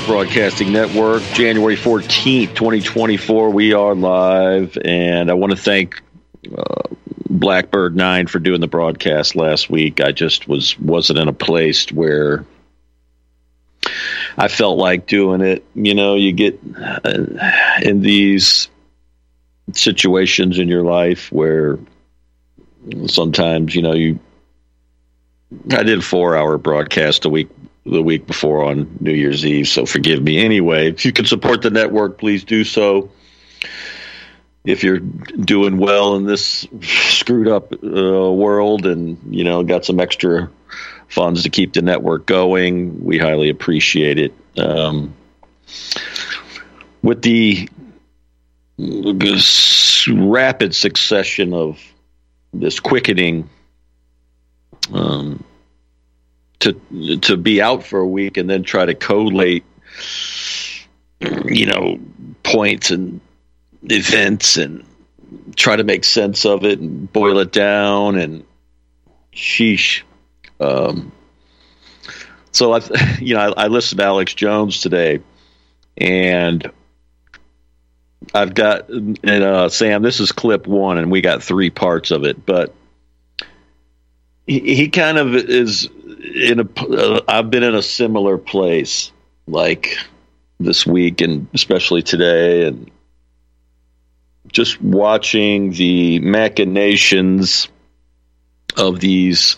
Republic Broadcasting Network, January 14th, 2024. We are live, and I want to thank uh, Blackbird 9 for doing the broadcast last week. I just was, wasn't in a place where I felt like doing it. You know, you get uh, in these situations in your life where sometimes, you know, you I did a four hour broadcast a week the week before on New Year's Eve, so forgive me. Anyway, if you can support the network, please do so. If you're doing well in this screwed up uh, world and you know got some extra funds to keep the network going, we highly appreciate it. Um, with the rapid succession of this quickening um, to to be out for a week and then try to collate, you know, points and events and try to make sense of it and boil it down and sheesh. Um, so I, you know, I, I listened to Alex Jones today, and I've got and uh, Sam. This is clip one, and we got three parts of it, but he, he kind of is in a. Uh, I've been in a similar place, like this week, and especially today, and just watching the machinations of these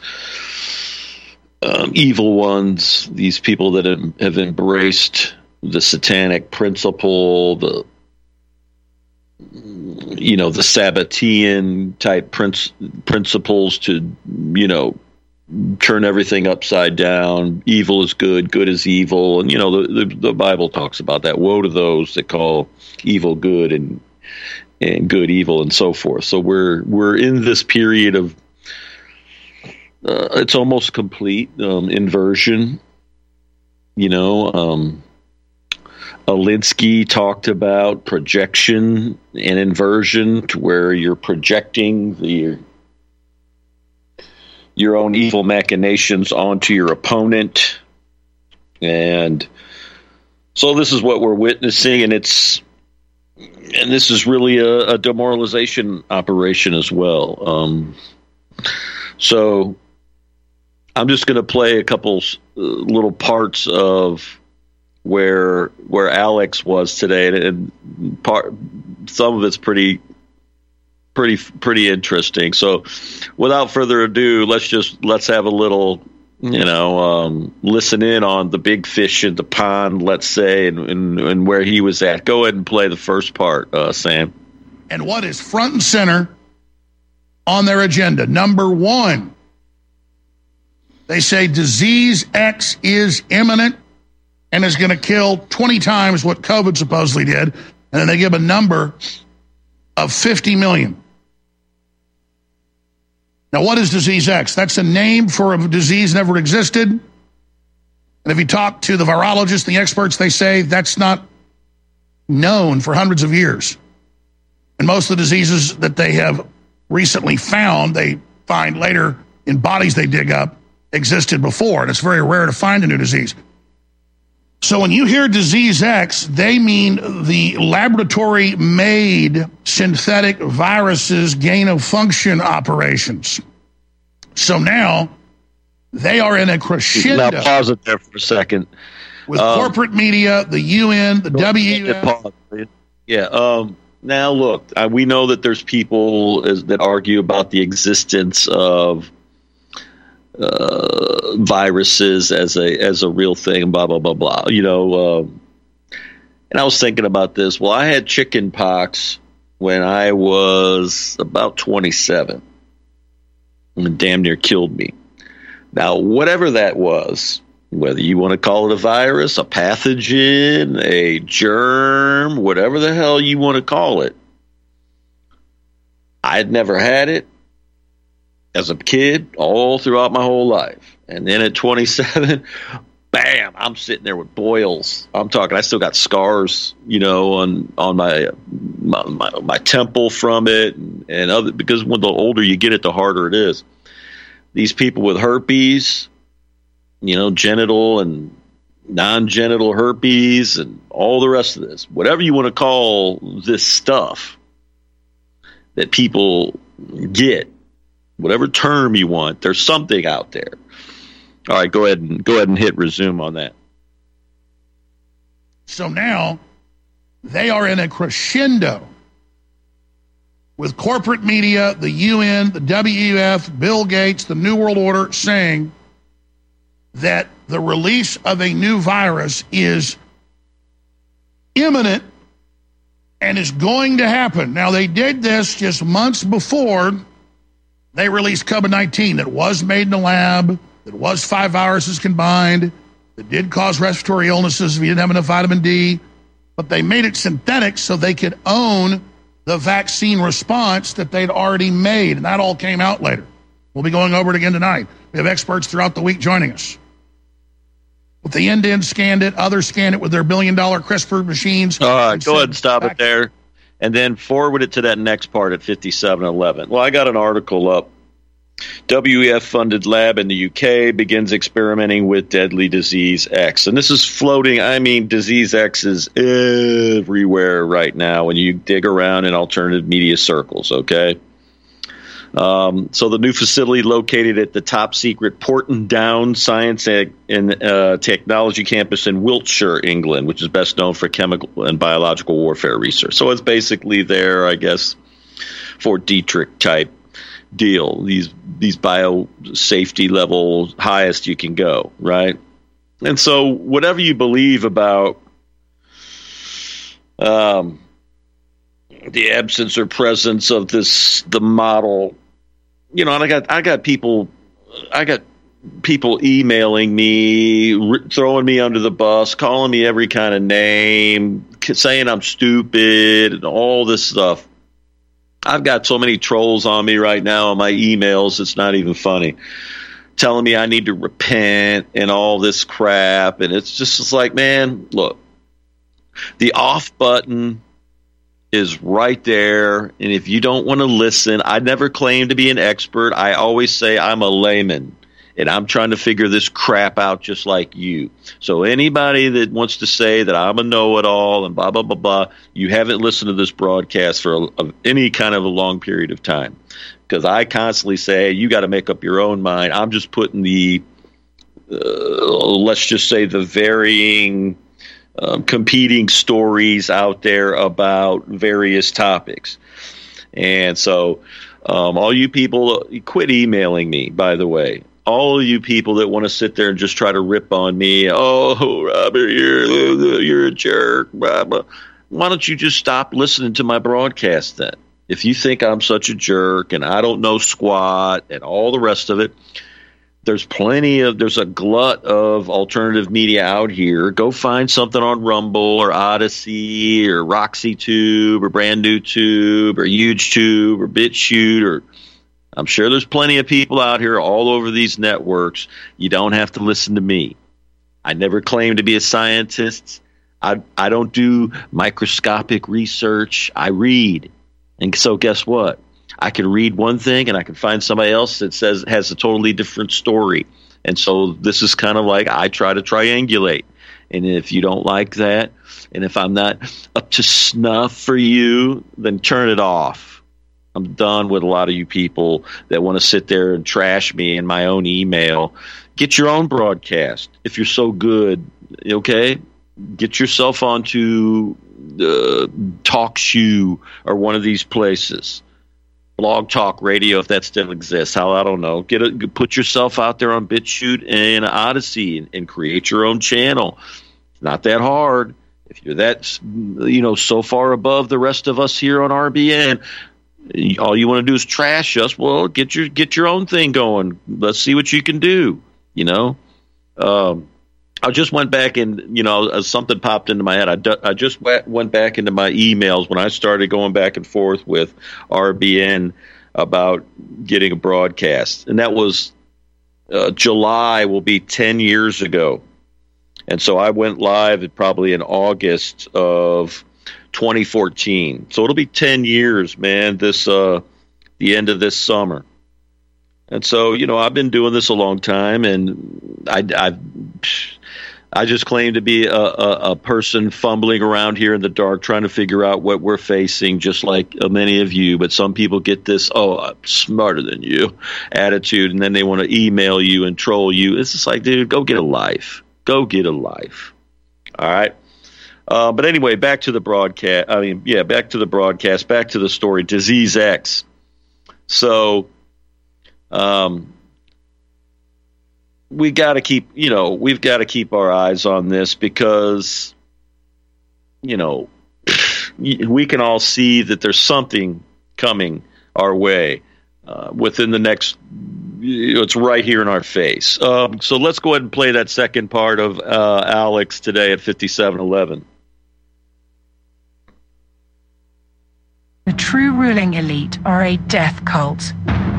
um, evil ones, these people that have, embraced the satanic principle, the you know the Sabbatean type princ- principles to you know turn everything upside down. Evil is good, good is evil, and you know the, the, the Bible talks about that. Woe to those that call evil good and and good evil and so forth. So we're we're in this period of uh, it's almost complete um, inversion. You know, um, Alinsky talked about projection and inversion, to where you're projecting the your own evil machinations onto your opponent, and so this is what we're witnessing, and it's and this is really a, a demoralization operation as well. Um, so I'm just going to play a couple uh, little parts of where where Alex was today, and, and part some of it's pretty pretty pretty interesting. So, without further ado, let's just let's have a little you know um, listen in on the big fish in the pond, let's say, and, and, and where he was at. Go ahead and play the first part, uh, Sam. And what is front and center on their agenda? Number one, they say disease X is imminent and is going to kill 20 times what COVID supposedly did. And then they give a number of 50 million. Now, what is disease X? That's a name for a disease never existed. And if you talk to the virologists, the experts, they say that's not known for hundreds of years. And most of the diseases that they have recently found, they find later in bodies they dig up, existed before. And it's very rare to find a new disease. So when you hear disease X, they mean the laboratory made synthetic viruses gain of function operations. So now they are in a crescendo. Now pause it there for a second. With um, corporate media, the UN, the WEF. Yeah. Um, now look, uh, we know that there's people as, that argue about the existence of uh, viruses as a as a real thing, blah blah blah blah. You know, uh, and I was thinking about this. Well, I had chicken pox when I was about 27, and damn near killed me. Now, whatever that was, whether you want to call it a virus, a pathogen, a germ, whatever the hell you want to call it, I'd never had it as a kid all throughout my whole life. And then at 27, bam, I'm sitting there with boils. I'm talking, I still got scars, you know, on, on my, my, my, my temple from it and, and other, because when the older you get it, the harder it is. These people with herpes, you know, genital and non genital herpes and all the rest of this, whatever you want to call this stuff that people get, whatever term you want, there's something out there. All right, go ahead and go ahead and hit resume on that. So now they are in a crescendo with corporate media, the UN, the WEF, Bill Gates, the New World Order saying that the release of a new virus is imminent and is going to happen. Now, they did this just months before they released COVID 19 that was made in a lab, that was five viruses combined, that did cause respiratory illnesses if you didn't have enough vitamin D, but they made it synthetic so they could own the vaccine response that they'd already made. And that all came out later. We'll be going over it again tonight. We have experts throughout the week joining us. But the end scanned it, others scanned it with their billion dollar CRISPR machines. All right, go ahead and stop it there. And then forward it to that next part at 5711. Well, I got an article up. WEF funded lab in the UK begins experimenting with deadly disease X. And this is floating. I mean, disease X is everywhere right now when you dig around in alternative media circles, okay? Um, so the new facility located at the top secret Porton Down Science and uh, Technology Campus in Wiltshire, England, which is best known for chemical and biological warfare research. So it's basically there, I guess, Fort Detrick type deal. These these bio safety levels highest you can go, right? And so whatever you believe about um, the absence or presence of this the model you know, and I got I got people I got people emailing me, re- throwing me under the bus, calling me every kind of name, saying I'm stupid, and all this stuff. I've got so many trolls on me right now on my emails, it's not even funny. Telling me I need to repent and all this crap. And it's just it's like, man, look, the off button is right there. And if you don't want to listen, I never claim to be an expert. I always say I'm a layman and I'm trying to figure this crap out just like you. So anybody that wants to say that I'm a know-it-all and blah blah blah blah, you haven't listened to this broadcast for a, any kind of a long period of time. Because I constantly say you got to make up your own mind. I'm just putting the uh, let's just say the varying um, competing stories out there about various topics. And so, um, all you people, quit emailing me, by the way. All you people that want to sit there and just try to rip on me, oh, Robert, you're, you're a jerk, blah, blah. Why don't you just stop listening to my broadcast then? If you think I'm such a jerk and I don't know squat and all the rest of it, there's plenty of there's a glut of alternative media out here. Go find something on Rumble or Odysee or Roxy Tube or Brand New Tube or UGETube or BitChute or I'm sure there's plenty of people out here all over these networks. You don't have to listen to me. I never claim to be a scientist. I I don't do microscopic research. I read. And so guess what? I can read one thing and I can find somebody else that says has a totally different story. And so this is kind of like I try to triangulate. And if you don't like that, and if I'm not up to snuff for you, then turn it off. I'm done with a lot of you people that want to sit there and trash me in my own email. Get your own broadcast if you're so good, okay? Get yourself onto uh, TalkShoe or one of these places Blog Talk Radio, if that still exists. How I don't know. Get a, put yourself out there on BitChute and Odysee and, and create your own channel. Not that hard. If you're that, you know, so far above the rest of us here on RBN, all you want to do is trash us. Well, get your get your own thing going. Let's see what you can do. You know. Um, I just went back and you know something popped into my head. I just went back into my emails when I started going back and forth with RBN about getting a broadcast, and that was uh, July will be ten years ago, and so I went live probably in August of 2014. So it'll be ten years, man. This uh, the end of this summer. And so, you know, I've been doing this a long time, and I, I've I just claim to be a, a, a, person fumbling around here in the dark, trying to figure out what we're facing, just like many of you. But some people get this, oh, I'm smarter than you attitude, and then they want to email you and troll you. It's just like, dude, go get a life. Go get a life. All right. Uh, but anyway, back to the broadcast. I mean, yeah, back to the broadcast, back to the story. Disease X. So, um, we got to keep, you know, we've got to keep our eyes on this because, you know, we can all see that there's something coming our way uh, within the next. It's right here in our face. Um, so let's go ahead and play that second part of uh, Alex today at 5711. The true ruling elite are a death cult,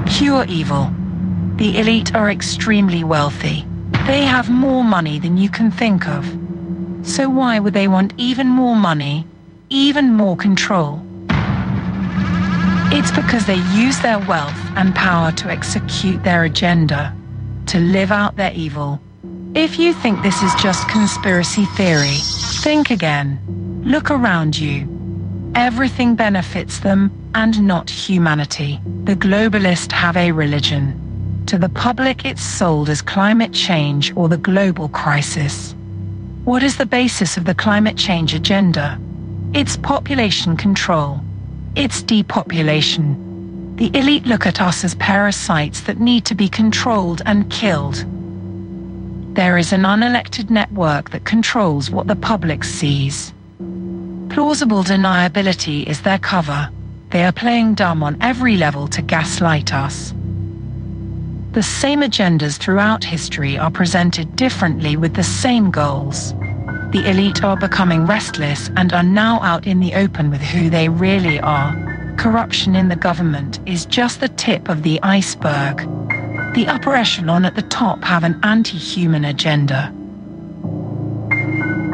pure evil the elite are extremely wealthy. They have more money than you can think of. So why would they want even more money, even more control? It's because they use their wealth and power to execute their agenda, to live out their evil. If you think this is just conspiracy theory, think again. Look around you. Everything benefits them and not humanity. The globalists have a religion. To the public, it's sold as climate change or the global crisis. What is the basis of the climate change agenda? It's population control. It's depopulation. The elite look at us as parasites that need to be controlled and killed. There is an unelected network that controls what the public sees. Plausible deniability is their cover. They are playing dumb on every level to gaslight us. The same agendas throughout history are presented differently with the same goals. The elite are becoming restless and are now out in the open with who they really are. Corruption in the government is just the tip of the iceberg. The upper echelon at the top have an anti-human agenda.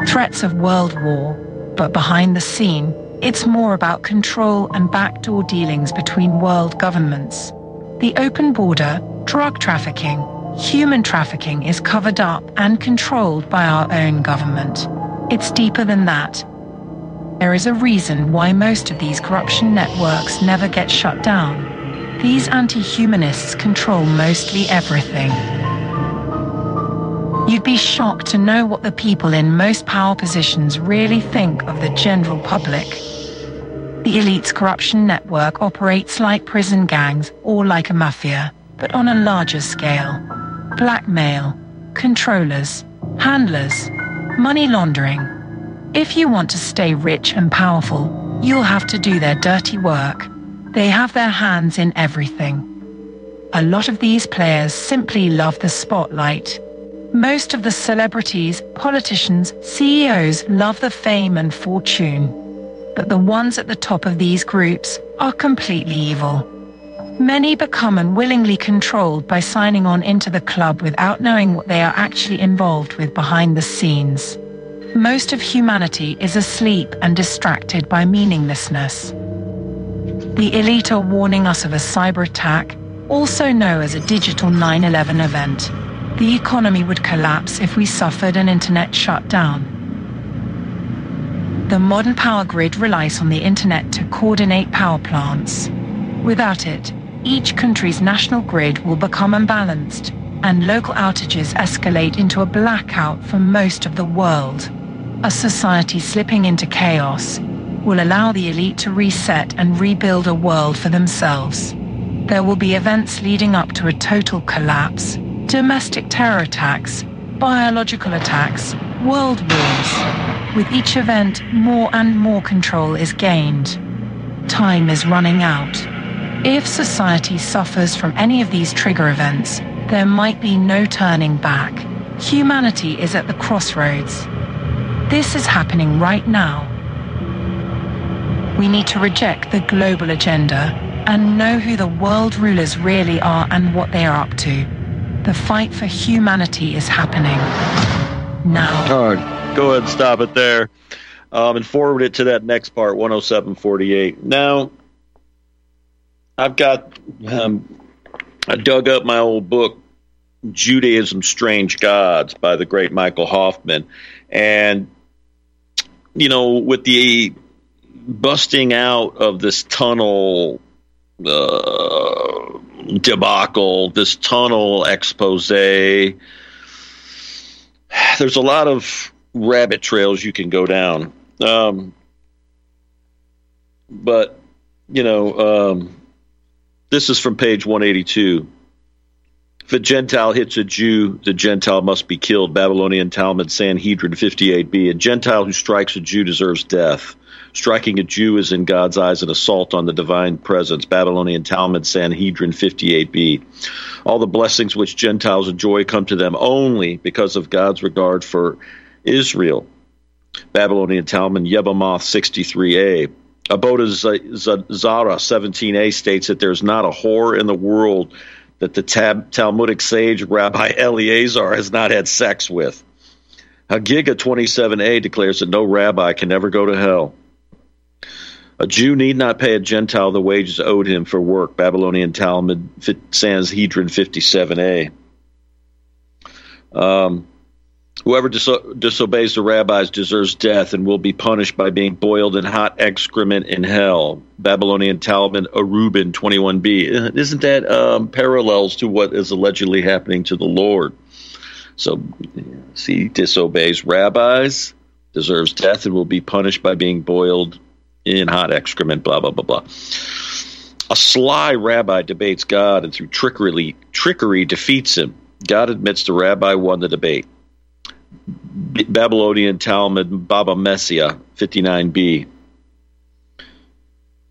Threats of world war, but behind the scene, it's more about control and backdoor dealings between world governments. The open border Drug trafficking, human trafficking is covered up and controlled by our own government. It's deeper than that. There is a reason why most of these corruption networks never get shut down. These anti-humanists control mostly everything. You'd be shocked to know what the people in most power positions really think of the general public. The elite's corruption network operates like prison gangs or like a mafia but on a larger scale. Blackmail, controllers, handlers, money laundering. If you want to stay rich and powerful, you'll have to do their dirty work. They have their hands in everything. A lot of these players simply love the spotlight. Most of the celebrities, politicians, CEOs love the fame and fortune. But the ones at the top of these groups are completely evil. Many become unwillingly controlled by signing on into the club without knowing what they are actually involved with behind the scenes. Most of humanity is asleep and distracted by meaninglessness. The elite are warning us of a cyber attack, also known as a digital 9-11 event. The economy would collapse if we suffered an internet shutdown. The modern power grid relies on the internet to coordinate power plants. Without it, each country's national grid will become unbalanced and local outages escalate into a blackout for most of the world. A society slipping into chaos will allow the elite to reset and rebuild a world for themselves. There will be events leading up to a total collapse, domestic terror attacks, biological attacks, world wars. With each event, more and more control is gained. Time is running out. If society suffers from any of these trigger events, there might be no turning back. Humanity is at the crossroads. This is happening right now. We need to reject the global agenda and know who the world rulers really are and what they are up to. The fight for humanity is happening now. Right, go ahead and stop it there um, and forward it to that next part, 10748. Now, I've got um, I dug up my old book, Judaism Strange Gods by the great Michael Hoffman. And, you know, with the busting out of this tunnel uh, debacle, this tunnel expose, there's a lot of rabbit trails you can go down. Um, but, you know, um, this is from page 182. If a Gentile hits a Jew, the Gentile must be killed. Babylonian Talmud, Sanhedrin 58b. A Gentile who strikes a Jew deserves death. Striking a Jew is in God's eyes an assault on the divine presence. Babylonian Talmud, Sanhedrin 58b. All the blessings which Gentiles enjoy come to them only because of God's regard for Israel. Babylonian Talmud, Yevamot 63a. Avodah Zara 17a states that there's not a whore in the world that the Tab- Talmudic sage Rabbi Eleazar has not had sex with. Hagiga 27a declares that no rabbi can ever go to hell. A Jew need not pay a Gentile the wages owed him for work. Babylonian Talmud, Sanhedrin 57a. Um, Whoever diso- disobeys the rabbis deserves death and will be punished by being boiled in hot excrement in hell. Babylonian Talmud, Erubin 21b. Isn't that um, parallels to what is allegedly happening to the Lord? So, see, disobeys rabbis, deserves death, and will be punished by being boiled in hot excrement, blah, blah, blah, blah. A sly rabbi debates God and through trickery, trickery defeats him. God admits the rabbi won the debate. Babylonian Talmud, Baba Messiah, 59b.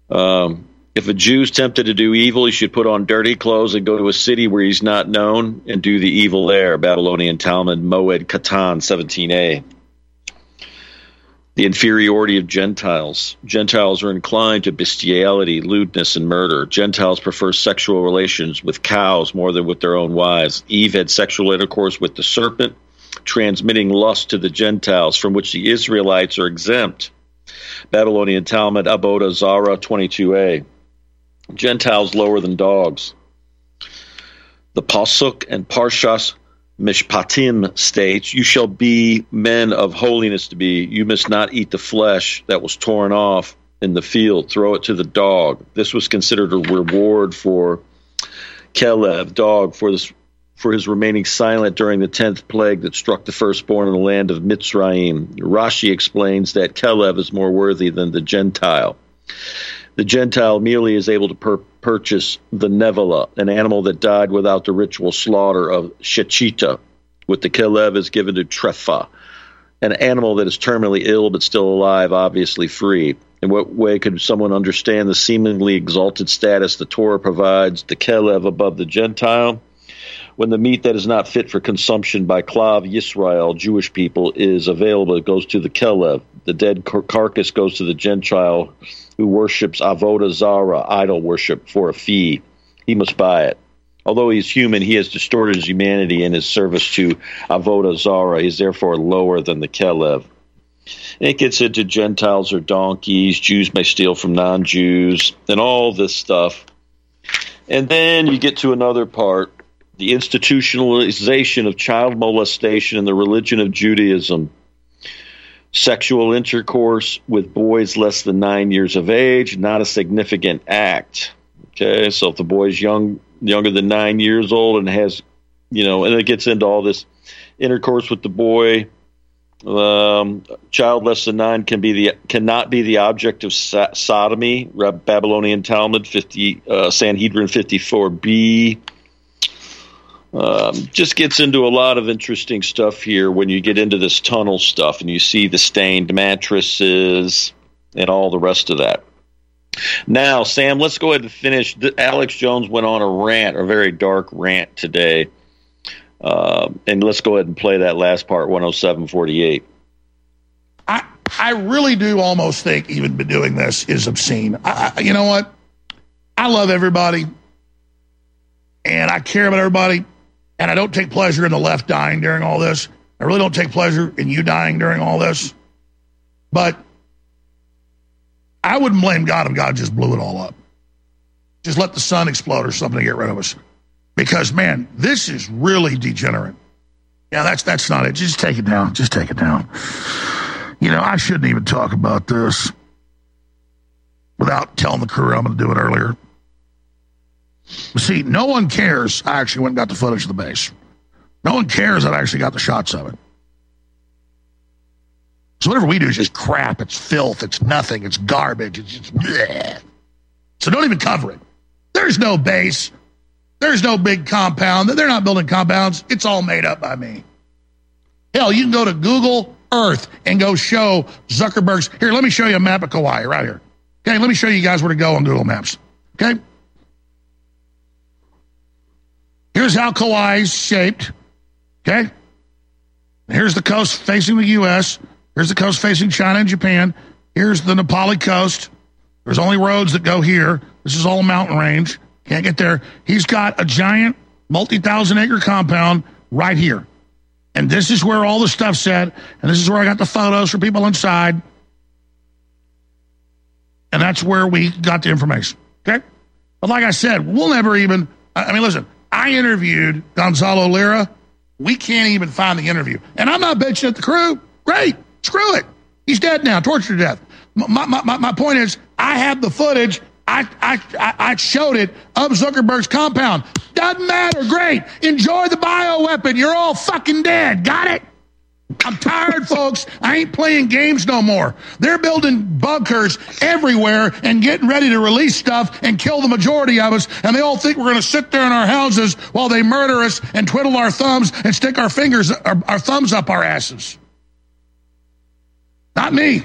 Um, if a Jew's tempted to do evil, he should put on dirty clothes and go to a city where he's not known and do the evil there. Babylonian Talmud, Moed Katan, 17a. The inferiority of Gentiles. Gentiles are inclined to bestiality, lewdness, and murder. Gentiles prefer sexual relations with cows more than with their own wives. Eve had sexual intercourse with the serpent transmitting lust to the Gentiles, from which the Israelites are exempt. Babylonian Talmud, Avodah Zara 22a. Gentiles lower than dogs. The Pasuk and Parshas Mishpatim states, You shall be men of holiness to be. You must not eat the flesh that was torn off in the field. Throw it to the dog. This was considered a reward for Kelev, dog, for this for his remaining silent during the tenth plague that struck the firstborn in the land of Mitzrayim. Rashi explains that Kelev is more worthy than the Gentile. The Gentile merely is able to purchase the nevela, an animal that died without the ritual slaughter of Shechita, with the Kelev is given to Trefa, an animal that is terminally ill but still alive, obviously free. In what way could someone understand the seemingly exalted status the Torah provides the Kelev above the Gentile? When the meat that is not fit for consumption by Klal Yisrael, Jewish people, is available, it goes to the Kelev. The dead car- carcass goes to the Gentile who worships Avodah Zara, idol worship, for a fee. He must buy it. Although he is human, he has distorted his humanity in his service to Avodah Zara. He is therefore lower than the Kelev. it gets into Gentiles or donkeys, Jews may steal from non Jews, and all this stuff. And then you get to another part the institutionalization of child molestation in the religion of Judaism, sexual intercourse with boys less than nine years of age, not a significant act. Okay, so if the boy's young, younger than nine years old and has, you know, and it gets into all this intercourse with the boy. Um, child less than nine can be the cannot be the object of so- sodomy. Babylonian Talmud fifty uh, Sanhedrin fifty four b um, just gets into a lot of interesting stuff here when you get into this tunnel stuff and you see the stained mattresses and all the rest of that. Now, Sam, let's go ahead and finish. Alex Jones went on a rant, a very dark rant today. Uh, and let's go ahead and play that last part, 10748. I, I really do almost think even doing this is obscene. I, you know what? I love everybody and I care about everybody. And I don't take pleasure in the left dying during all this. I really don't take pleasure in you dying during all this. But I wouldn't blame God if God just blew it all up. Just let the sun explode or something to get rid of us. Because, man, this is really degenerate. Yeah, that's that's not it. Just take it down. Just take it down. You know, I shouldn't even talk about this without telling the crew I'm going to do it earlier. See, no one cares. I actually went and got the footage of the base. No one cares that I actually got the shots of it. So whatever we do is just crap. It's filth. It's nothing. It's garbage. It's just bleh. So don't even cover it. There's no base. There's no big compound. They're not building compounds. It's all made up by me. Hell, you can go to Google Earth and go show Zuckerberg's. Here, let me show you a map of Kauai right here. Okay, let me show you guys where to go on Google Maps. Okay. Here's how Kauai is shaped. Okay. Here's the coast facing the U.S. Here's the coast facing China and Japan. Here's the Na Pali coast. There's only roads that go here. This is all a mountain range. Can't get there. He's got a giant multi thousand acre compound right here. And this is where all the stuff's at. And this is where I got the photos for people inside. And that's where we got the information. Okay? But like I said, we'll never even, I mean, listen, I interviewed Gonzalo Lira. We can't even find the interview. And I'm not bitching at the crew. Great. Screw it. He's dead now, tortured to death. My, my, my, my point is, I have the footage. I, I, I showed it of Zuckerberg's compound. Doesn't matter. Great. Enjoy the bioweapon. You're all fucking dead. Got it? I'm tired, folks. I ain't playing games no more. They're building bunkers everywhere and getting ready to release stuff and kill the majority of us. And they all think we're going to sit there in our houses while they murder us and twiddle our thumbs and stick our fingers, our, our thumbs up our asses. Not me.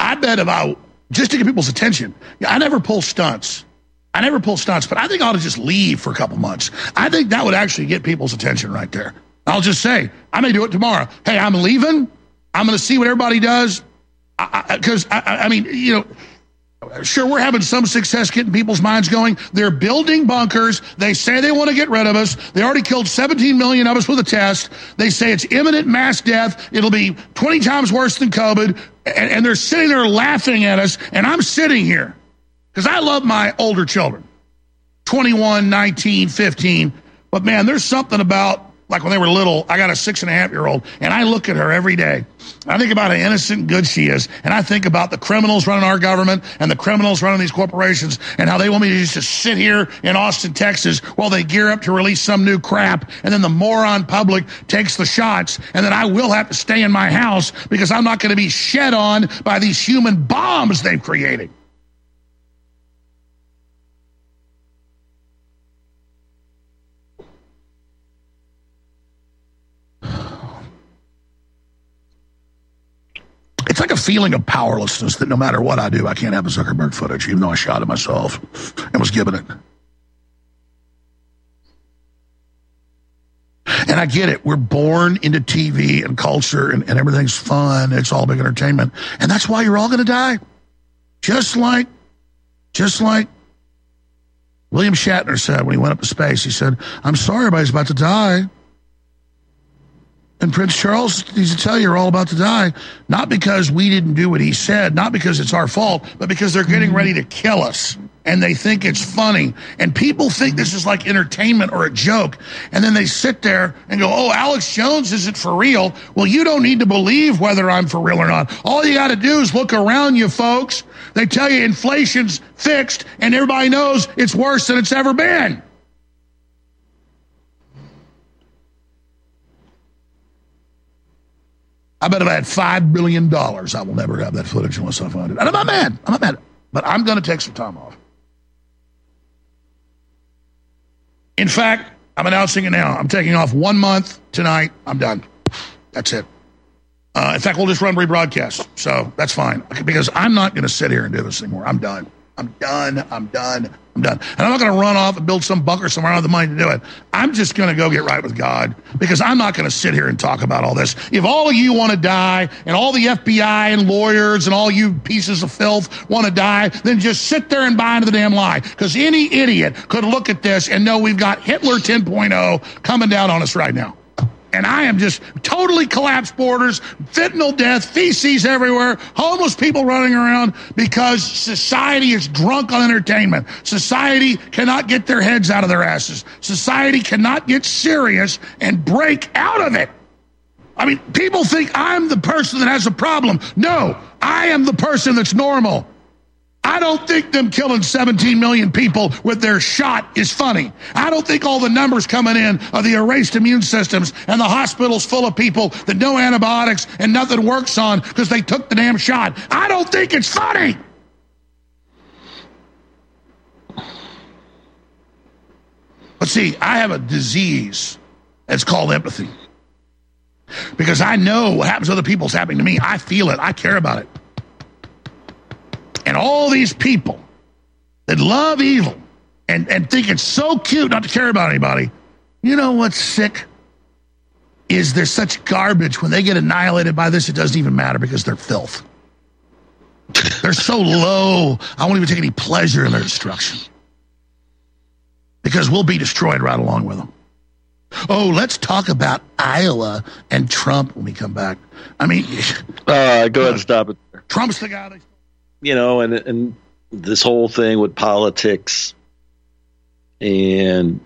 I bet about just to get people's attention. I never pull stunts. I never pull stunts, but I think I ought to just leave for a couple months. I think that would actually get people's attention right there. I'll just say, I may do it tomorrow. Hey, I'm leaving. I'm going to see what everybody does. Because, I, I, I mean, you know, Sure, we're having some success getting people's minds going. They're building bunkers. They say they want to get rid of us. They already killed 17 million of us with a test. They say it's imminent mass death. It'll be 20 times worse than COVID. And, and they're sitting there laughing at us. And I'm sitting here because I love my older children 21, 19, 15. But man, there's something about like when they were little, I got a six and a half year old, and I look at her every day. I think about how innocent and good she is, and I think about the criminals running our government and the criminals running these corporations, and how they want me to just sit here in Austin, Texas, while they gear up to release some new crap, and then the moron public takes the shots, and then I will have to stay in my house because I'm not going to be shed on by these human bombs they've created. It's like a feeling of powerlessness that no matter what I do, I can't have the Zuckerberg footage, even though I shot it myself and was given it. And I get it. We're born into TV and culture and, and everything's fun. It's all big entertainment. And that's why you're all going to die. Just like, just like William Shatner said when he went up to space. He said, I'm sorry everybody's about to die. And Prince Charles needs to tell you you're all about to die, not because we didn't do what he said, not because it's our fault, but because they're getting mm-hmm. ready to kill us. And they think it's funny. And people think this is like entertainment or a joke. And then they sit there and go, oh, Alex Jones isn't for real. Well, you don't need to believe whether I'm for real or not. All you got to do is look around you, folks. They tell you inflation's fixed, and everybody knows it's worse than it's ever been. I bet if I had $5 billion, I will never have that footage unless I find it. And I'm not mad. I'm not mad. But I'm going to take some time off. In fact, I'm announcing it now. I'm taking off one month tonight. I'm done. That's it. Uh, in fact, we'll just run rebroadcast. So that's fine. Because I'm not going to sit here and do this anymore. I'm done. I'm done. I'm done. I'm done. And I'm not going to run off and build some bunker somewhere. I don't have the money to do it. I'm just going to go get right with God because I'm not going to sit here and talk about all this. If all of you want to die and all the FBI and lawyers and all you pieces of filth want to die, then just sit there and buy into the damn lie because any idiot could look at this and know we've got Hitler 10.0 coming down on us right now. And I am just totally collapsed borders, fentanyl death, feces everywhere, homeless people running around because society is drunk on entertainment. Society cannot get their heads out of their asses. Society cannot get serious and break out of it. I mean, people think I'm the person that has a problem. No, I am the person that's normal. I don't think them killing 17 million people with their shot is funny. I don't think all the numbers coming in of the erased immune systems and the hospitals full of people that no antibiotics and nothing works on because they took the damn shot. I don't think it's funny. But see, I have a disease that's called empathy. Because I know what happens to other people is happening to me. I feel it. I care about it. And all these people that love evil and, and think it's so cute not to care about anybody, you know what's sick? Is there's such garbage when they get annihilated by this, it doesn't even matter because they're filth. they're so low, I won't even take any pleasure in their destruction. Because we'll be destroyed right along with them. Oh, let's talk about Iowa and Trump when we come back. I mean, uh, go ahead and stop it. Trump's the guy. You know, and and this whole thing with politics and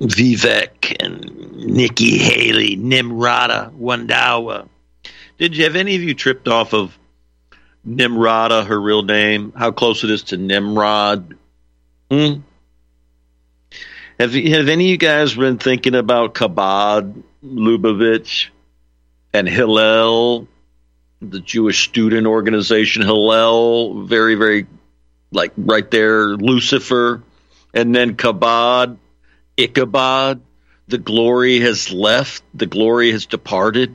Vivek and Nikki Haley, Nimrata, Randhawa. Did you have any of you tripped off of Nimrata, her real name? How close it is to Nimrod? Hmm? Have have any of you guys been thinking about Chabad Lubavitch and Hillel the Jewish student organization Hillel, very, very like right there, Lucifer, and then Kabod, Ichabod. The glory has left, the glory has departed.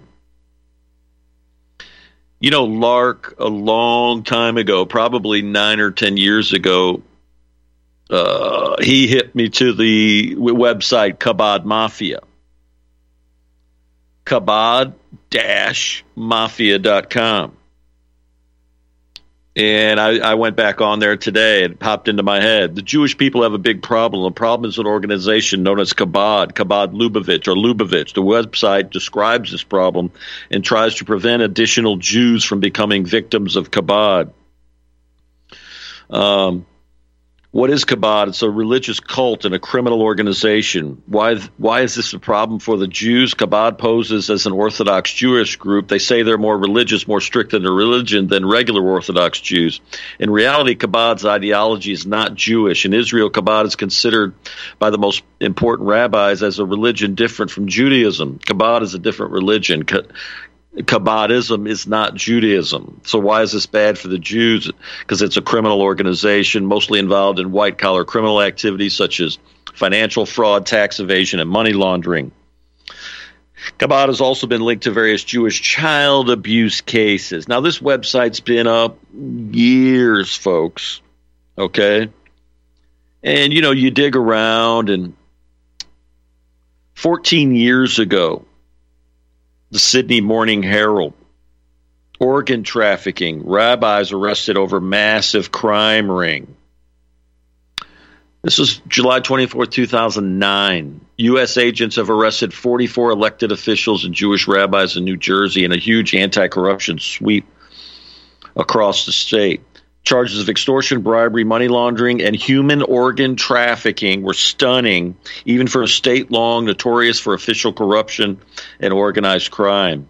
You know, Lark, a long time ago, probably nine or ten years ago, uh, he hit me to the website Kabod Mafia. Kabod mafia.com. And I, I, went back on there today. It popped into my head. The Jewish people have a big problem. The problem is an organization known as Kabod, Kabod Lubavitch, or Lubavitch. The website describes this problem and tries to prevent additional Jews from becoming victims of Kabod. Um, what is Chabad? It's a religious cult and a criminal organization. Why, why is this a problem for the Jews? Chabad poses as an Orthodox Jewish group. They say they're more religious, more strict in their religion than regular Orthodox Jews. In reality, Chabad's ideology is not Jewish. In Israel, Chabad is considered by the most important rabbis as a religion different from Judaism. Chabad is a different religion. Chabadism is not Judaism. So why is this bad for the Jews? Because it's a criminal organization mostly involved in white collar criminal activities such as financial fraud, tax evasion, and money laundering. Chabad has also been linked to various Jewish child abuse cases. Now, this website's been up years, folks. Okay? And, you know, you dig around, and 14 years ago, the Sydney Morning Herald. Organ trafficking, rabbis arrested over massive crime ring. This was July 24, 2009. U.S. agents have arrested 44 elected officials and Jewish rabbis in New Jersey in a huge anti corruption sweep across the state. Charges of extortion, bribery, money laundering, and human organ trafficking were stunning, even for a state long notorious for official corruption and organized crime.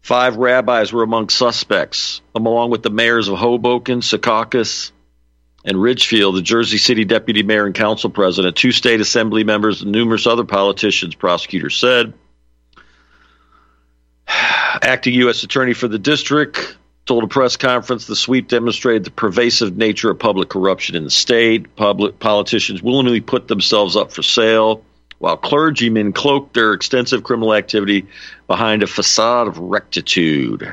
Five rabbis were among suspects, along with the mayors of Hoboken, Secaucus, and Ridgefield, the Jersey City deputy mayor and council president, two state assembly members, and numerous other politicians, prosecutors said. Acting U.S. attorney for the district, told a press conference the sweep demonstrated the pervasive nature of public corruption in the state. Public politicians willingly put themselves up for sale, while clergymen cloaked their extensive criminal activity behind a facade of rectitude.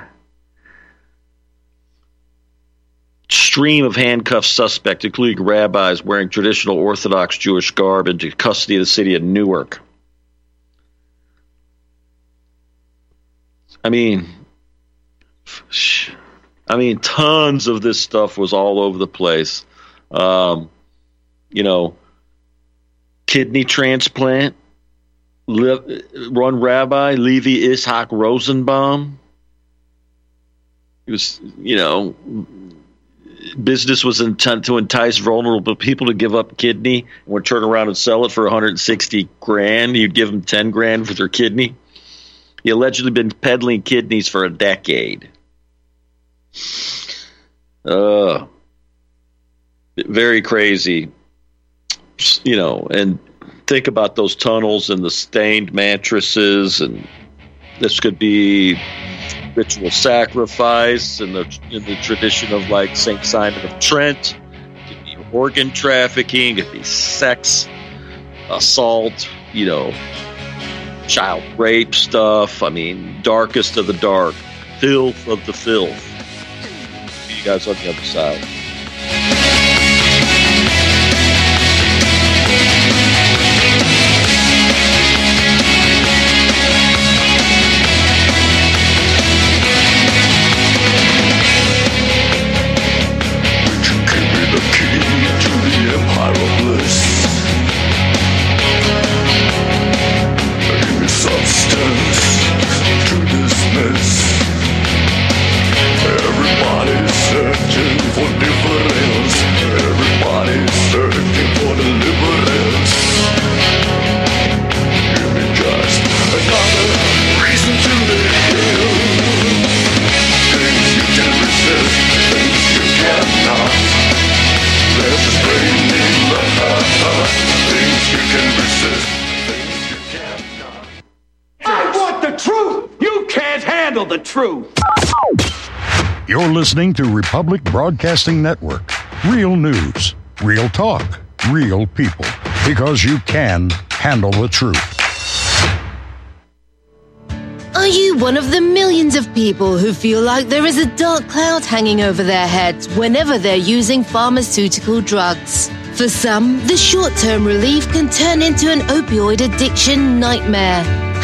Stream of handcuffed suspects, including rabbis wearing traditional Orthodox Jewish garb, into custody of the city of Newark. I mean, I mean, tons of this stuff was all over the place. Um, you know, kidney transplant, run rabbi Levi Ishak Rosenbaum. He was, you know, business was intent to entice vulnerable people to give up kidney and would turn around and sell it for 160 grand. You'd give them 10 grand for their kidney. He allegedly been peddling kidneys for a decade. Uh, very crazy. You know, and think about those tunnels and the stained mattresses, and this could be ritual sacrifice in the in the tradition of like Saint Simon of Trent. It could be organ trafficking. It could be sex assault. You know, child rape stuff. I mean, darkest of the dark, filth of the filth. Guys on the other side. You're listening to Republic Broadcasting Network. Real news, real talk, real people. Because you can handle the truth. Are you one of the millions of people who feel like there is a dark cloud hanging over their heads whenever they're using pharmaceutical drugs? For some, the short term relief can turn into an opioid addiction nightmare.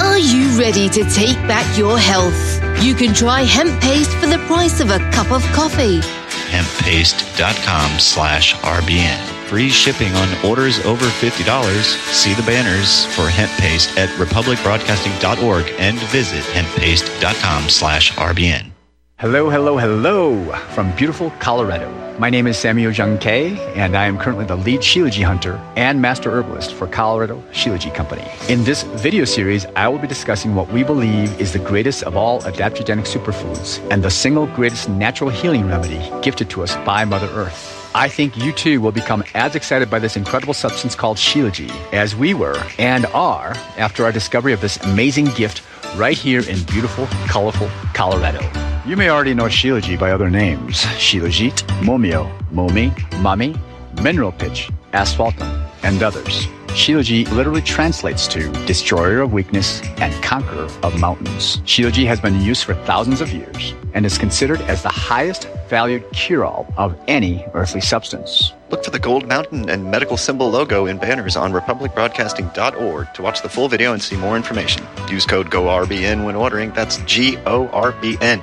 Are you ready to take back your health? You can try hemp paste for the price of a cup of coffee. Hemppaste.com slash RBN. Free shipping on orders over $50. See the banners for hemp paste at republicbroadcasting.org and visit hemppaste.com slash RBN. Hello, hello, hello from beautiful Colorado. My name is Samuel Jung Kay, and I am currently the lead Shilajit hunter and master herbalist for Colorado Shilajit Company. In this video series, I will be discussing what we believe is the greatest of all adaptogenic superfoods and the single greatest natural healing remedy gifted to us by Mother Earth. I think you too will become as excited by this incredible substance called Shilajit as we were and are after our discovery of this amazing gift right here in beautiful, colorful Colorado. You may already know Shilajit by other names Shilajit, Momio, Momi, Mami, Mineral Pitch, Asphaltum, and others. Shilajit literally translates to destroyer of weakness and conqueror of mountains. Shilajit has been used for thousands of years and is considered as the highest valued cure all of any earthly substance. Look for the gold mountain and medical symbol logo in banners on republicbroadcasting.org to watch the full video and see more information. Use code GORBN when ordering. That's G O R B N.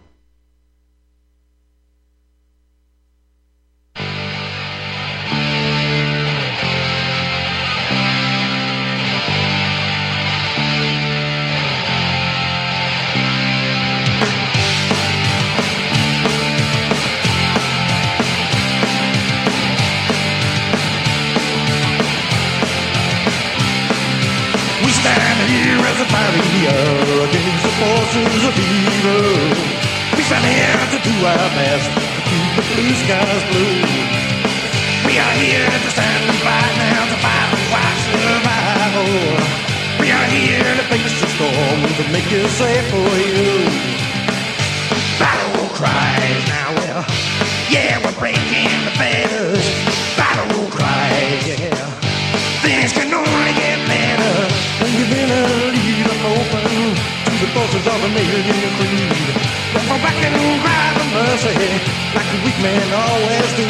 We stand here to do our best to keep the blue skies blue. We are here to stand and fight now to fight for white survival. We are here to face the storm to make it safe for you. Battle cries now, well, yeah, we're breaking the fetters. Battle cries, yeah. Things can only get better when you've been a leader open the forces of a million creed. Don't go back and cry for mercy like the weak men always do.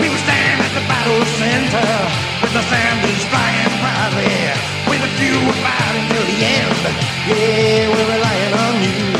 We will stand at the battle center with the Sanders flying proudly. With a few we're fighting till the end. Yeah, we're relying on you.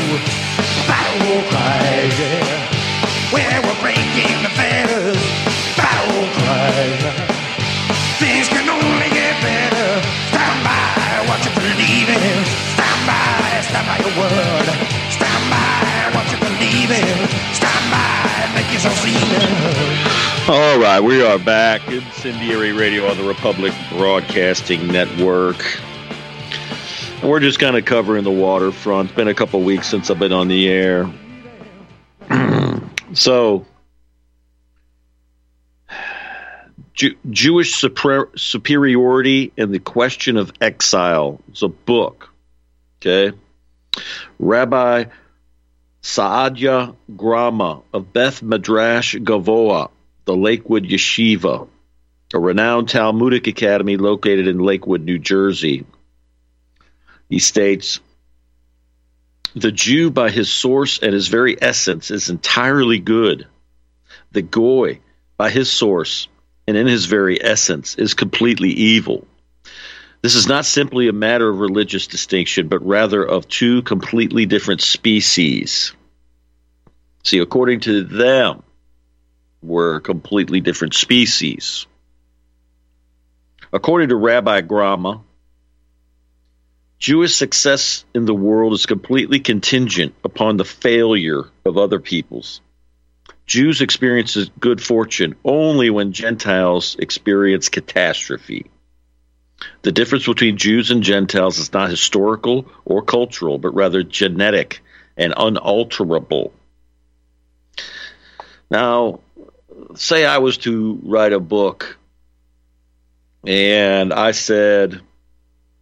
All right, we are back. Incendiary Radio on the Republic Broadcasting Network. And we're just kind of covering the waterfront. It's been a couple weeks since I've been on the air. so, Ju- Jewish super- superiority and the question of exile. It's a book. Okay. Rabbi Saadia Grama of Beth Medrash Govoha, the Lakewood Yeshiva, a renowned Talmudic academy located in Lakewood, New Jersey. He states The Jew, by his source and his very essence, is entirely good. The Goy, by his source and in his very essence, is completely evil. This is not simply a matter of religious distinction, but rather of two completely different species. See, according to them, we're completely different species. According to Rabbi Grama, Jewish success in the world is completely contingent upon the failure of other peoples. Jews experience good fortune only when Gentiles experience catastrophe. The difference between Jews and Gentiles is not historical or cultural, but rather genetic and unalterable. Now, say I was to write a book and I said,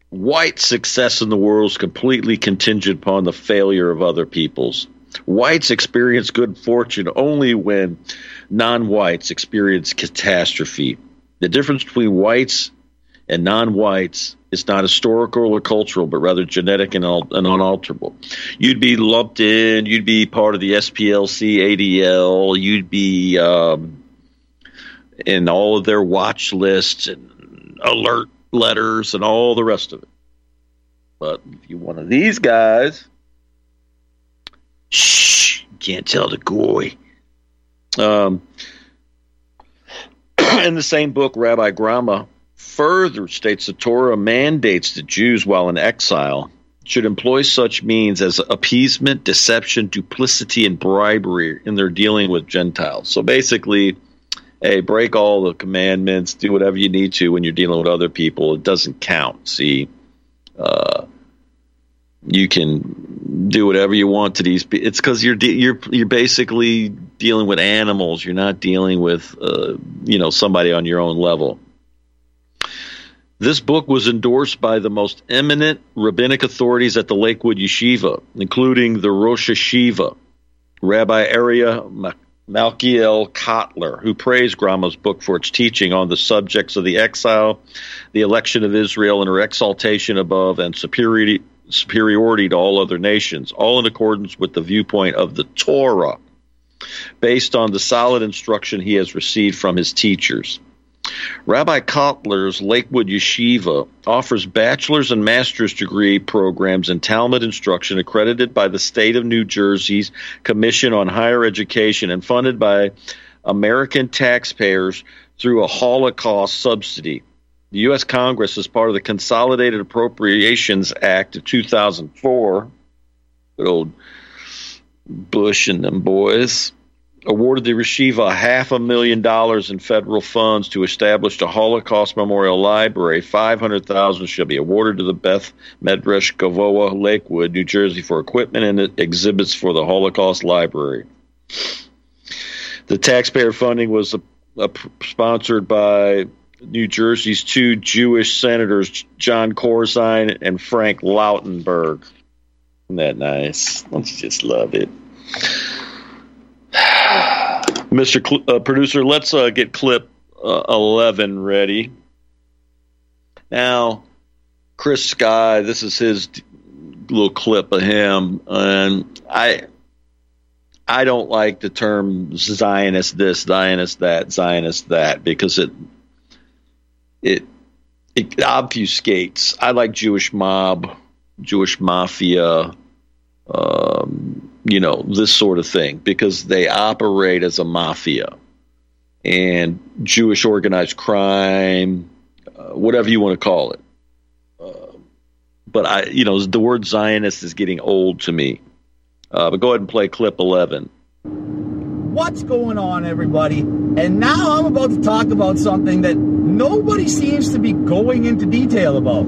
white success in the world is completely contingent upon the failure of other peoples. Whites experience good fortune only when non whites experience catastrophe. The difference between whites and non whites is not historical or cultural, but rather genetic and, and unalterable. You'd be lumped in, you'd be part of the SPLC, ADL, you'd be um, in all of their watch lists and alert letters and all the rest of it. But if you're one of these guys, shh, can't tell the goy. Um, in the same book, Rabbi Grama further states the Torah mandates that Jews, while in exile, should employ such means as appeasement, deception, duplicity, and bribery in their dealing with Gentiles. So basically, hey, break all the commandments, do whatever you need to when you're dealing with other people. It doesn't count. See, uh, you can do whatever you want to these. It's because you're de- you're you're basically dealing with animals. You're not dealing with uh, you know somebody on your own level. This book was endorsed by the most eminent rabbinic authorities at the Lakewood Yeshiva, including the Rosh Yeshiva, Rabbi Aryeh Malkiel Kotler, who praised Grauman's book for its teaching on the subjects of the exile, the election of Israel, and her exaltation above and superiority, superiority to all other nations, all in accordance with the viewpoint of the Torah, based on the solid instruction he has received from his teachers. Rabbi Kotler's Lakewood Yeshiva offers bachelor's and master's degree programs in Talmud instruction accredited by the state of New Jersey's Commission on Higher Education and funded by American taxpayers through a Holocaust subsidy. The U.S. Congress, as part of the Consolidated Appropriations Act of 2004, good old Bush and them boys, awarded the Yeshiva half a million dollars in federal funds to establish a Holocaust Memorial Library. Five hundred thousand shall be awarded to the Beth Medrash Govoha, Lakewood, New Jersey, for equipment and exhibits for the Holocaust Library. The taxpayer funding was a, a, sponsored by New Jersey's two Jewish senators, John Corzine and Frank Lautenberg. Isn't that nice? Don't you just love it? Mr. Cl- uh, Producer, let's uh, get clip uh, 11 ready. Now, Chris Sky, this is his little clip of him, and I. I don't like the term Zionist this, Zionist that, Zionist that because it it it obfuscates. I like Jewish mob, Jewish mafia, um, you know, this sort of thing because they operate as a mafia and Jewish organized crime, uh, whatever you want to call it. Uh, but I, you know, the word Zionist is getting old to me. Uh, but go ahead and play clip 11. What's going on, everybody? And now I'm about to talk about something that nobody seems to be going into detail about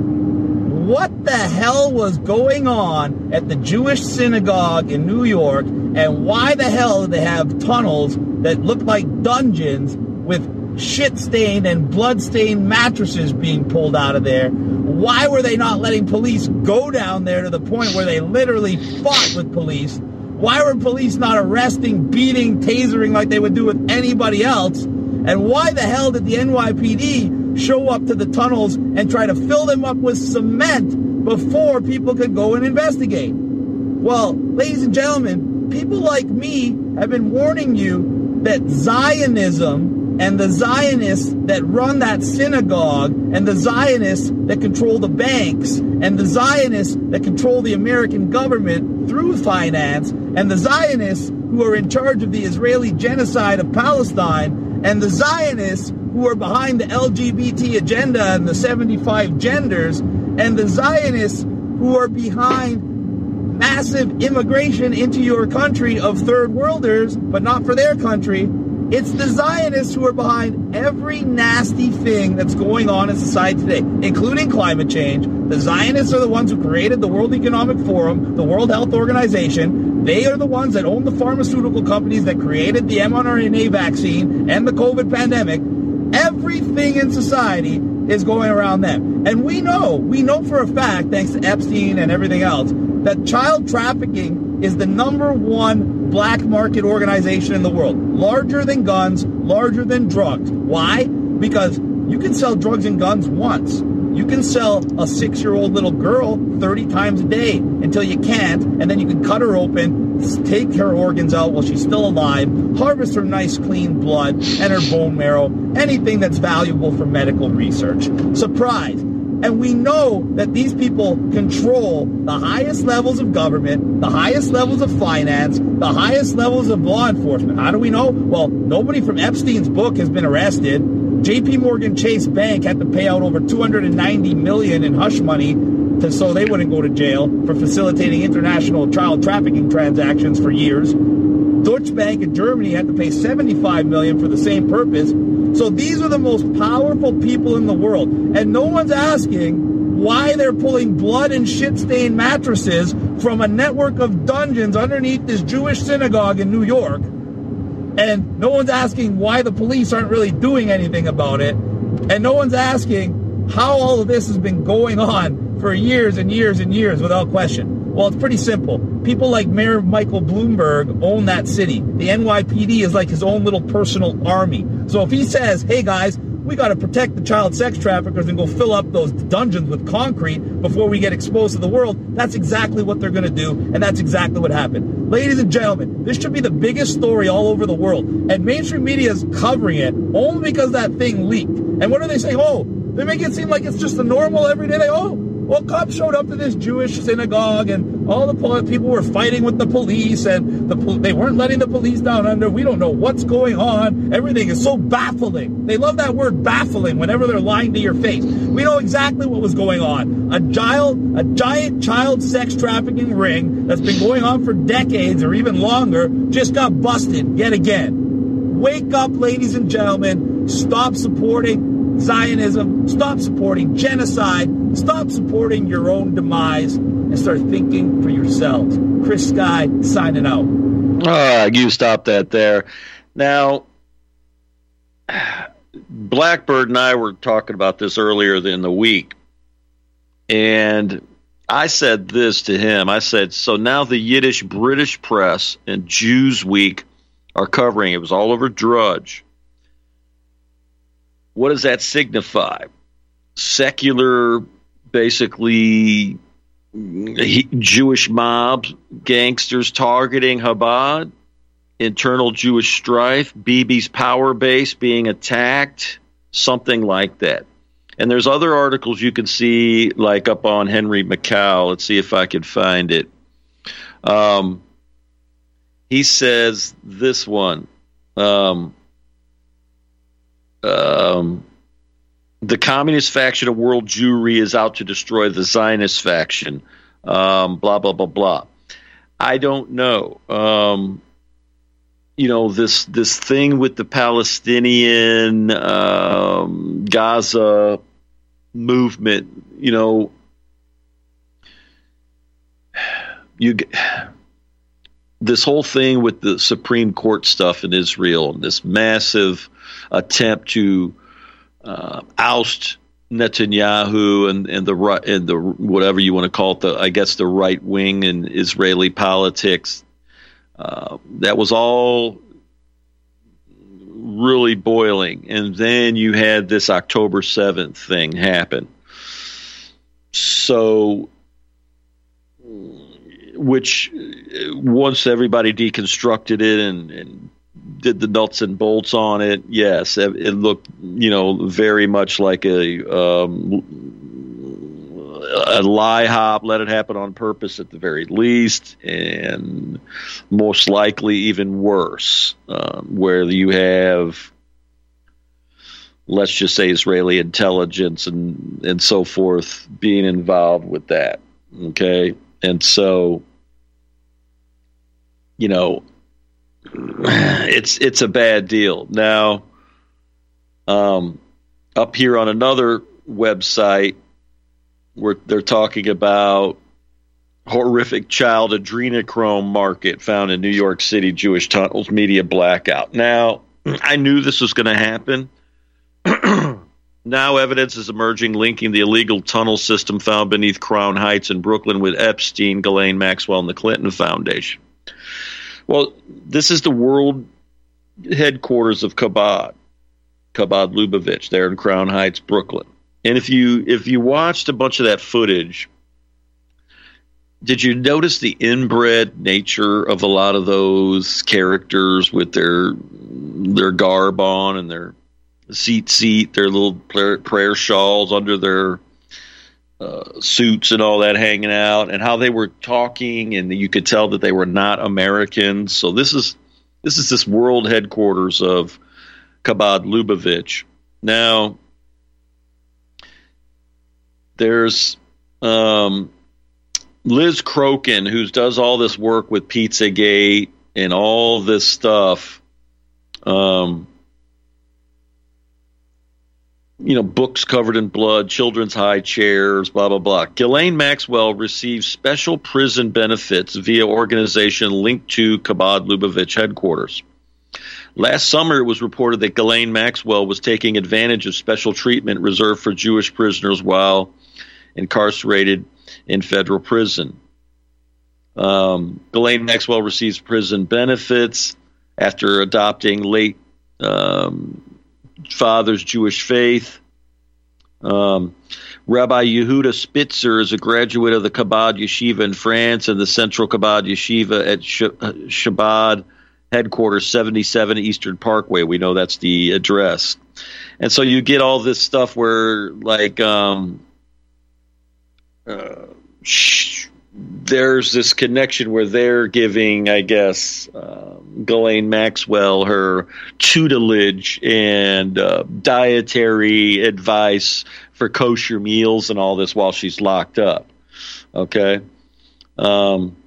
what the hell was going on at the Jewish synagogue in New York and why the hell did they have tunnels that look like dungeons with shit stained and blood stained mattresses being pulled out of there? Why were they not letting police go down there to the point where they literally fought with police? Why were police not arresting, beating, tasering like they would do with anybody else? And why the hell did the NYPD show up to the tunnels and try to fill them up with cement before people could go and investigate. Well, ladies and gentlemen, people like me have been warning you that Zionism and the Zionists that run that synagogue and the Zionists that control the banks and the Zionists that control the American government through finance and the Zionists who are in charge of the Israeli genocide of Palestine and the Zionists who are behind the LGBT agenda and the 75 genders, and the Zionists who are behind massive immigration into your country of third worlders, but not for their country. It's the Zionists who are behind every nasty thing that's going on in society today, including climate change. The Zionists are the ones who created the World Economic Forum, the World Health Organization. They are the ones that own the pharmaceutical companies that created the mRNA vaccine and the COVID pandemic. Everything in society is going around them. And we know, we know for a fact, thanks to Epstein and everything else, that child trafficking is the number one black market organization in the world. Larger than guns, larger than drugs. Why? Because you can sell drugs and guns once. You can sell a six year old little girl 30 times a day until you can't, and then you can cut her open, take her organs out while she's still alive, harvest her nice clean blood and her bone marrow, anything that's valuable for medical research. Surprise! And we know that these people control the highest levels of government, the highest levels of finance, the highest levels of law enforcement. How do we know? Well, nobody from Epstein's book has been arrested. JP Morgan Chase Bank had to pay out over 290 million in hush money to, so they wouldn't go to jail for facilitating international child trafficking transactions for years. Deutsche Bank in Germany had to pay 75 million for the same purpose. So these are the most powerful people in the world. And no one's asking why they're pulling blood and shit stained mattresses from a network of dungeons underneath this Jewish synagogue in New York and no one's asking why the police aren't really doing anything about it. And no one's asking how all of this has been going on for years and years and years without question. Well, it's pretty simple. People like Mayor Michael Bloomberg own that city. The NYPD is like his own little personal army. So if he says, hey guys, we got to protect the child sex traffickers and go fill up those dungeons with concrete before we get exposed to the world. That's exactly what they're going to do, and that's exactly what happened. Ladies and gentlemen, this should be the biggest story all over the world, and mainstream media is covering it only because that thing leaked. And what are they saying? Oh, they make it seem like it's just a normal everyday. Oh, well, cops showed up to this Jewish synagogue, and all the people were fighting with the police, and the they weren't letting the police down under. We don't know what's going on. Everything is so baffling. They love that word baffling whenever they're lying to your face. We know exactly what was going on. A child, a giant child sex trafficking ring that's been going on for decades or even longer just got busted yet again. Wake up, ladies and gentlemen. Stop supporting Zionism. Stop supporting genocide. Stop supporting your own demise and start thinking for yourselves. Chris Sky signing out. Uh, you stop that there. Now, Blackbird and I were talking about this earlier in the week. And I said this to him. I said, so now the Yiddish British press and Jews Week are covering it. was all over Drudge. What does that signify? Secular basically Jewish mobs, gangsters targeting Chabad, internal Jewish strife, Bibi's power base being attacked, something like that. And there's other articles you can see, like up on Henry Makow. Let's see if I can find it. Um, he says this one. Um, um, the communist faction of world Jewry is out to destroy the Zionist faction. Um, blah blah blah blah. I don't know. Um, you know this this thing with the Palestinian um, Gaza movement. You know, you this whole thing with the Supreme Court stuff in Israel and this massive attempt to uh, oust Netanyahu and, and the and the whatever you want to call it, the I guess the right wing in Israeli politics. Uh, that was all really boiling, and then you had this October seventh thing happen. So, which once everybody deconstructed it and, and did the nuts and bolts on it, yes, it, it looked you know very much like a um, a LIHOP. Let it happen on purpose at the very least, and most likely even worse, um, where you have let's just say Israeli intelligence and and so forth being involved with that. Okay, and so you know it's it's a bad deal. Now, um, up here on another website, where they're talking about horrific child adrenochrome market found in New York City Jewish tunnels media blackout. Now, I knew this was going to happen. now, evidence is emerging linking the illegal tunnel system found beneath Crown Heights in Brooklyn with Epstein, Ghislaine Maxwell, and the Clinton Foundation. Well, this is the world headquarters of Chabad, Chabad Lubavitch, there in Crown Heights, Brooklyn. And if you if you watched a bunch of that footage, did you notice the inbred nature of a lot of those characters with their their garb on and their seat seat, their little prayer, prayer shawls under their uh, suits and all that hanging out, and how they were talking, and you could tell that they were not Americans. So this is this is this world headquarters of Chabad Lubavitch. Now, there's um, Liz Crokin, who does all this work with Pizzagate and all this stuff. Um, you know, books covered in blood, children's high chairs, blah, blah, blah. Ghislaine Maxwell received special prison benefits via organization linked to Chabad Lubavitch headquarters. Last summer, it was reported that Ghislaine Maxwell was taking advantage of special treatment reserved for Jewish prisoners while incarcerated in federal prison. Um, Ghislaine Maxwell receives prison benefits after adopting late um, father's Jewish faith. Um, Rabbi Yehuda Spitzer is a graduate of the Chabad Yeshiva in France and the Central Chabad Yeshiva at Chabad headquarters, 77 Eastern Parkway. We know that's the address. And so you get all this stuff where, like, um, uh, there's this connection where they're giving, I guess, uh, Ghislaine Maxwell her tutelage and uh, dietary advice for kosher meals and all this while she's locked up. Okay. Um,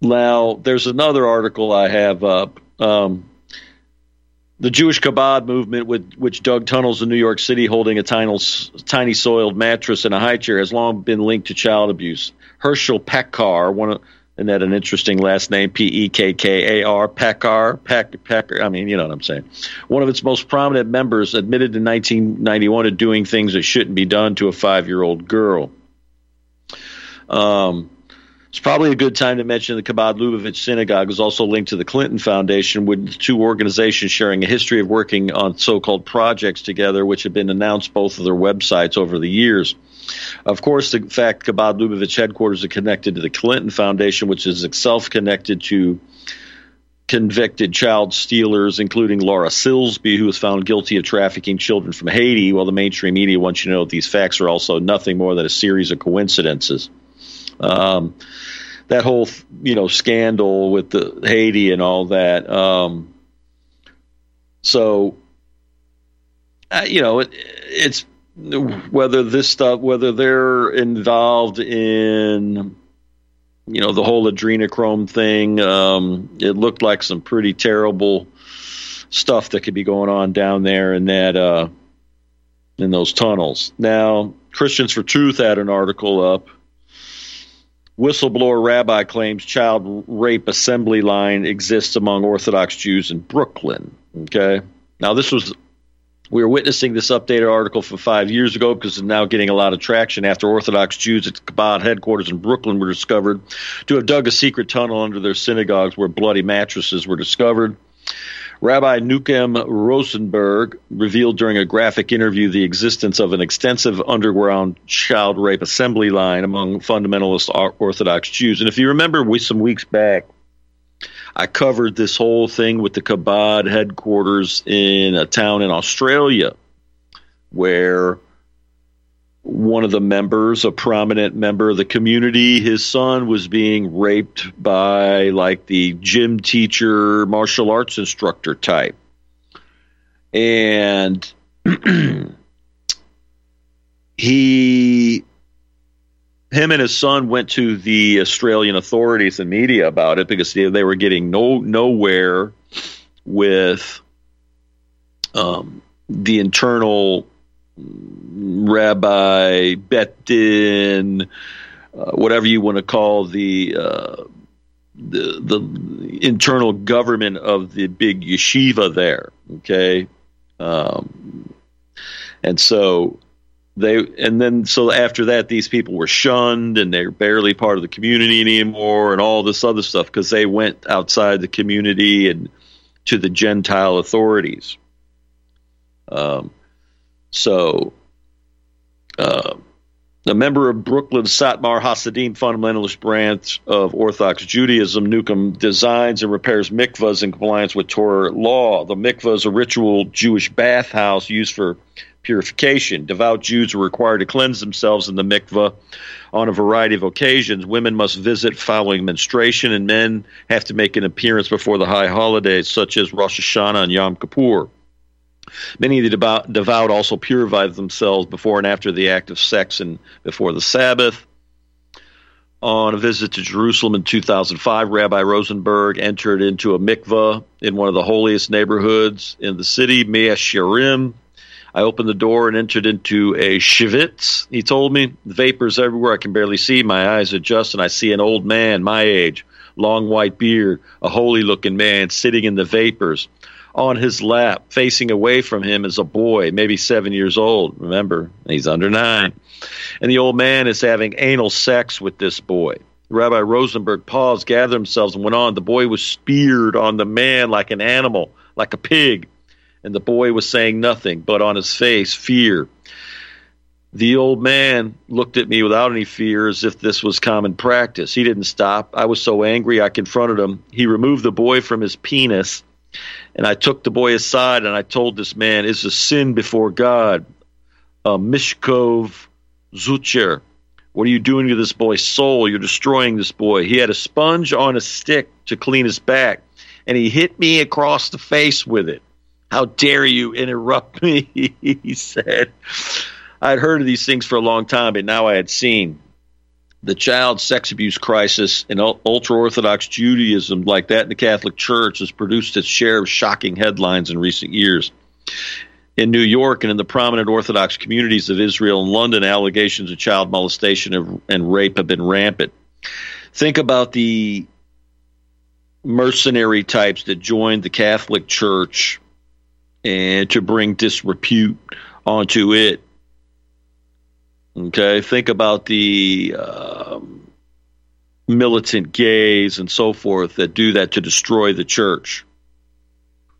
now, there's another article I have up. Um, the Jewish Chabad movement, with, which dug tunnels in New York City holding a tiny, tiny soiled mattress and a high chair, has long been linked to child abuse. Herschel Pekkar, one of, isn't that an interesting last name? P E K K A R, Pekkar, Peck, Pecker. I mean, you know what I'm saying. One of its most prominent members admitted in 1991 to doing things that shouldn't be done to a five year old girl. Um, it's probably a good time to mention the Chabad Lubavitch Synagogue is also linked to the Clinton Foundation, with two organizations sharing a history of working on so-called projects together, which have been announced both of their websites over the years. Of course, the fact Chabad Lubavitch headquarters are connected to the Clinton Foundation, which is itself connected to convicted child stealers, including Laura Silsby, who was found guilty of trafficking children from Haiti, while the mainstream media wants you to know that these facts are also nothing more than a series of coincidences. Um, that whole you know scandal with the Haiti and all that. Um, so uh, you know it, it's whether this stuff whether they're involved in you know the whole adrenochrome thing. Um, it looked like some pretty terrible stuff that could be going on down there in that uh, in those tunnels. Now, Christians for Truth had an article up Whistleblower rabbi claims child rape assembly line exists among Orthodox Jews in Brooklyn. Okay. Now, this was, we were witnessing this updated article from five years ago because it's now getting a lot of traction after Orthodox Jews at Chabad headquarters in Brooklyn were discovered to have dug a secret tunnel under their synagogues where bloody mattresses were discovered. Rabbi Nuchem Rosenberg revealed during a graphic interview the existence of an extensive underground child rape assembly line among fundamentalist Orthodox Jews. And if you remember, we some weeks back, I covered this whole thing with the Chabad headquarters in a town in Australia where one of the members, a prominent member of the community, his son was being raped by like the gym teacher, martial arts instructor type. And he him and his son went to the Australian authorities and media about it because they, were getting no nowhere with um, the internal Rabbi Betin, uh, whatever you want to call the, uh, the the internal government of the big yeshiva there. Okay, um, and so they and then so after that these people were shunned and they're barely part of the community anymore and all this other stuff because they went outside the community and to the Gentile authorities. Um, so, uh, a member of Brooklyn's Satmar Hasidim fundamentalist branch of Orthodox Judaism, Nuchem designs and repairs mikvahs in compliance with Torah law. The mikvah is a ritual Jewish bathhouse used for purification. Devout Jews are required to cleanse themselves in the mikvah on a variety of occasions. Women must visit following menstruation, and men have to make an appearance before the high holidays, such as Rosh Hashanah and Yom Kippur. Many of the devout, also purify themselves before and after the act of sex and before the Sabbath. On a visit to Jerusalem in 2005, Rabbi Rosenberg entered into a mikveh in one of the holiest neighborhoods in the city, Mea Shearim. I opened the door and entered into a shvitz, he told me. Vapors everywhere. I can barely see. My eyes adjust, and I see an old man, my age, long white beard, a holy looking man sitting in the vapors. On his lap. Facing away from him is a boy, maybe seven years old. Remember, he's under nine. And the old man is having anal sex with this boy. Rabbi Rosenberg paused, gathered themselves, and went on. The boy was speared on the man like an animal, like a pig. And the boy was saying nothing, but on his face, fear. The old man looked at me without any fear as if this was common practice. He didn't stop. I was so angry I confronted him. He removed the boy from his penis, and I took the boy aside and I told this man, It's a sin before God. A Mishkav Zachar. What are you doing to this boy's soul? You're destroying this boy. He had a sponge on a stick to clean his back, and he hit me across the face with it. How dare you interrupt me? he said. I had heard of these things for a long time, but now I had seen the child sex abuse crisis in ultra Orthodox Judaism, like that in the Catholic Church, has produced its share of shocking headlines in recent years. In New York and in the prominent Orthodox communities of Israel and London, allegations of child molestation and rape have been rampant. Think about the mercenary types that joined the Catholic Church and to bring disrepute onto it Okay, think about the um, militant gays and so forth that do that to destroy the church.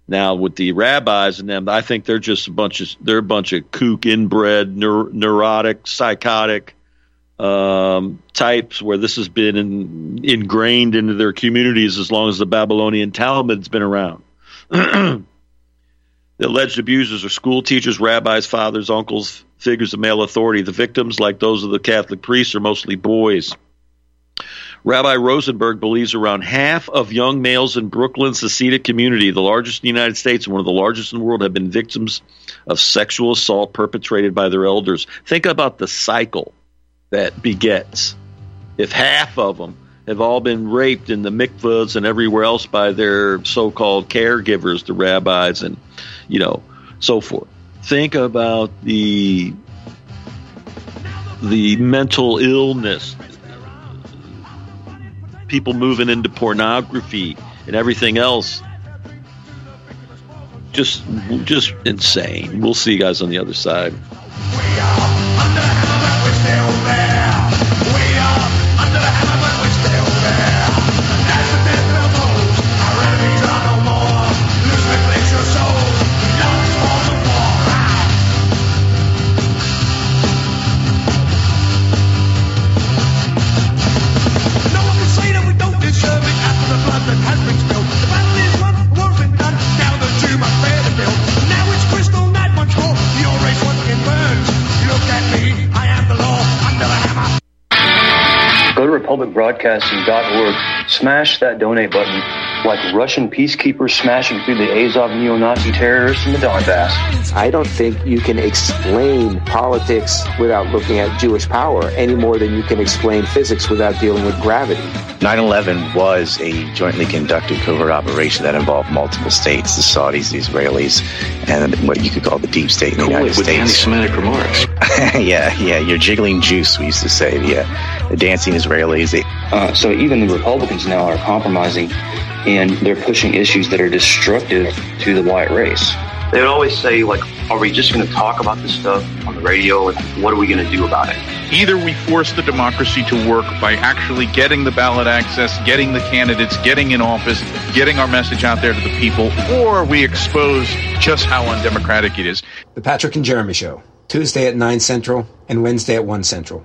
Now, with the rabbis and them, I think they're just a bunch of they're a bunch of kook, inbred, neur- neurotic, psychotic um, types where this has been in, ingrained into their communities as long as the Babylonian Talmud's been around. the alleged abusers are school teachers, rabbis, fathers, uncles, figures of male authority. The victims, like those of the Catholic priests, are mostly boys. Rabbi Rosenberg believes around half of young males in Brooklyn's Hasidic community, the largest in the United States and one of the largest in the world, have been victims of sexual assault perpetrated by their elders. Think about the cycle that begets. If half of them have all been raped in the mikvahs and everywhere else by their so-called caregivers, the rabbis, and you know, so forth think about the the mental illness, people moving into pornography and everything else. Just, just insane. We'll see you guys on the other side. republicbroadcasting.org, smash that donate button like Russian peacekeepers smashing through the Azov neo-Nazi terrorists in the Donbass. I don't think you can explain politics without looking at Jewish power any more than you can explain physics without dealing with gravity. 9-11 was a jointly conducted covert operation that involved multiple states, the Saudis, the Israelis, and what you could call the deep state in the United with States. anti-Semitic remarks. yeah, yeah, you're jiggling juice, we used to say. The, uh, the dancing Israelis. They, uh, so even the Republicans now are compromising and they're pushing issues that are destructive to the white race. They would always say, like, are we just going to talk about this stuff on the radio? Like, what are we going to do about it? Either we force the democracy to work by actually getting the ballot access, getting the candidates, getting in office, getting our message out there to the people, or we expose just how undemocratic it is. The Patrick and Jeremy Show, Tuesday at 9 Central and Wednesday at 1 Central.